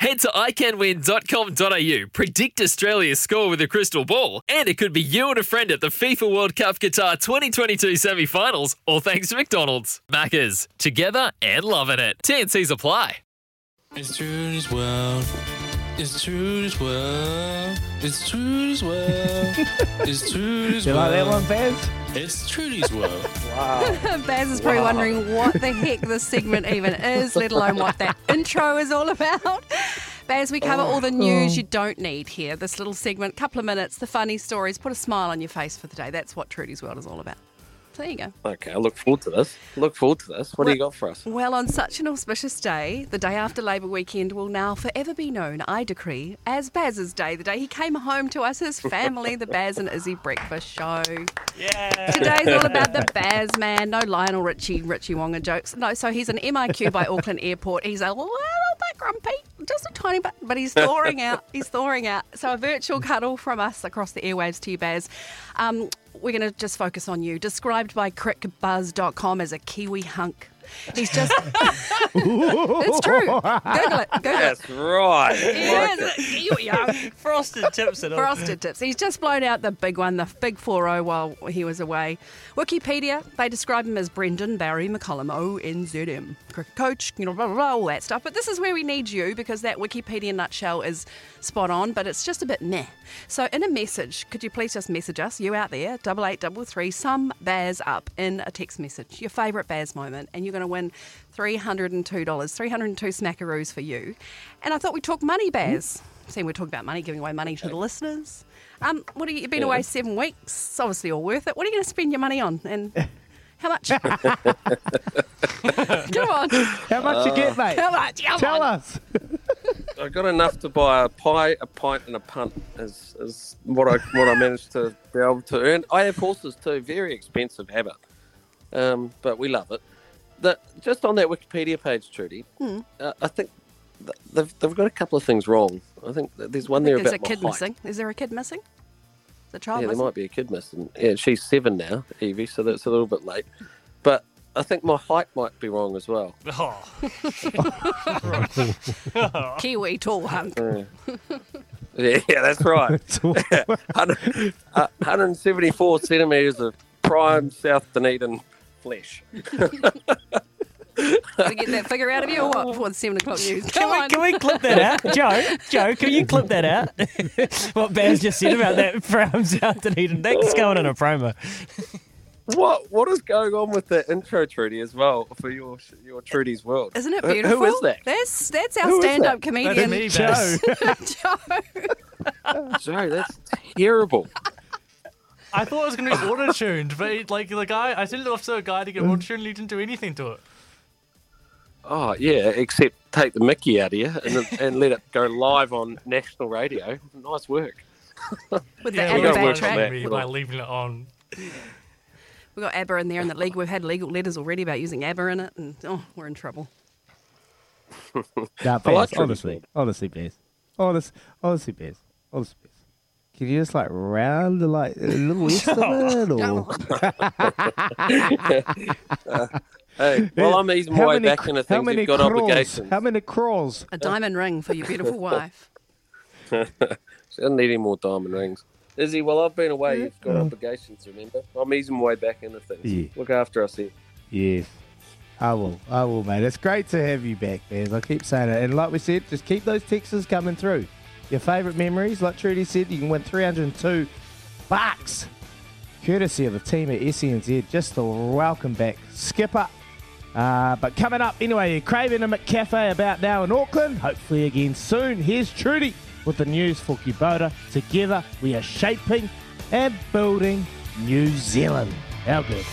Head to iCanWin.com.au, predict Australia's score with a crystal ball, and it could be you and a friend at the FIFA World Cup Qatar 2022 semi finals, all thanks to McDonald's. Maccas, together and loving it. TNC's apply. It's Trudy's world. It's Trudy's world. It's Trudy's world. It's Trudy's You like world. that one, Baz? It's Trudy's world. Wow. Baz is probably wondering what the heck this segment even is, let alone what that intro is all about. Baz, we cover all the news oh. you don't need here. This little segment, couple of minutes, the funny stories, put a smile on your face for the day. That's what Trudy's World is all about. So there you go. Okay, I look forward to this. Look forward to this. What do you got for us? Well, on such an auspicious day, the day after Labour weekend will now forever be known, I decree, as Baz's Day, the day he came home to us, his family, the Baz and Izzy breakfast show. Yeah. Today's all about the Baz man. No Lionel Richie, Richie Wonga jokes. No, so he's an MIQ by Auckland Airport. He's a little bit grumpy, just a tiny bit, but he's thawing out. He's thawing out. So a virtual cuddle from us across the airwaves to you, Baz. Um, we're going to just focus on you. Described by cricbuzz.com as a Kiwi hunk. He's just. it's true. Google it. Google it. That's right. He is. Kiwi hunk. Frosted tips and all. Frosted tips. He's just blown out the big one, the big 4 while he was away. Wikipedia, they describe him as Brendon Barrie McCullum, ONZM. Cricket coach, you know, blah, blah, blah, all that stuff. But this is where we need you because that Wikipedia nutshell is spot on, but it's just a bit meh. So, in a message, could you please just message us, you out there, double eight double three, some Baz up in a text message, your favourite Baz moment, and you're going to win $302, 302 smackaroos for you. And I thought we'd talk money, Baz. Seeing we're talking about money, giving away money to the listeners. Um, what are you, you've been away seven weeks. It's obviously all worth it. What are you going to spend your money on? And how much? Come on. How much you get, mate? How much? Come Tell on. us. I got enough to buy a pie, a pint, and a punt. Is, is what I what I managed to be able to earn. I have horses too. Very expensive habit, um, but we love it. The, just on that Wikipedia page, Trudy, Hmm. uh, I think th- they've, they've got a couple of things wrong. I think that there's one there about. There's about a kid my missing. Is there a kid missing? Is a child Yeah, there might be a kid missing. Yeah, she's seven now, Evie, so that's a little bit late. But I think my height might be wrong as well. Oh, Kiwi tall hunk. Yeah, yeah that's right. 100, uh, 174 centimetres of prime South Dunedin flesh. Gotta get that figure out of you or what before the seven o'clock news? Can, we, can we clip that out? Joe, Joe, can you clip that out? what Baz just said about that from South Dunedin. That's going in a promo. What what is going on with the intro, Trudy, as well for your your Trudy's world? Isn't it Who- beautiful? Who is that? That's that's our Who is stand-up that? comedian. me, Joe. Joe. Joe, that's terrible. I thought it was going to be auto tuned, but it, like the guy, I sent it off to a guy to get mm. auto tuned, he didn't do anything to it. Oh yeah, except take the Mickey out of you and, and let it go live on national radio. Nice work. With the Yeah, ABBA we gotta back work on track. that. me by leaving it on. We've got ABBA in there in the league. We've had legal letters already about using ABBA in it, and oh, we're in trouble. Nah, I like Baz, Trudy's honestly, world. honestly, Baz. Honest, honestly, Baz. Honestly, Baz. Can you just like round the like a little estimate or? Uh, hey, well, I'm easing my How way many- back into How things. many You've got crores? obligations. How many crores? A diamond ring for your beautiful wife. she doesn't need any more diamond rings. Izzy, well, I've been away. You've got mm-hmm. obligations, remember? I'm easing my way back into things. Yeah. Look after us here. Yes. I will. I will, mate. It's great to have you back, Baz. I keep saying it. And like we said, just keep those texts coming through. Your favourite memories, like Trudy said, you can win 302 bucks. Courtesy of the team at SNZ. Just a welcome back skipper. Uh, but coming up, anyway, you're craving a McCafe about now in Auckland. Hopefully again soon. Here's Trudy with the news for Kubota. Together, we are shaping and building New Zealand. How good.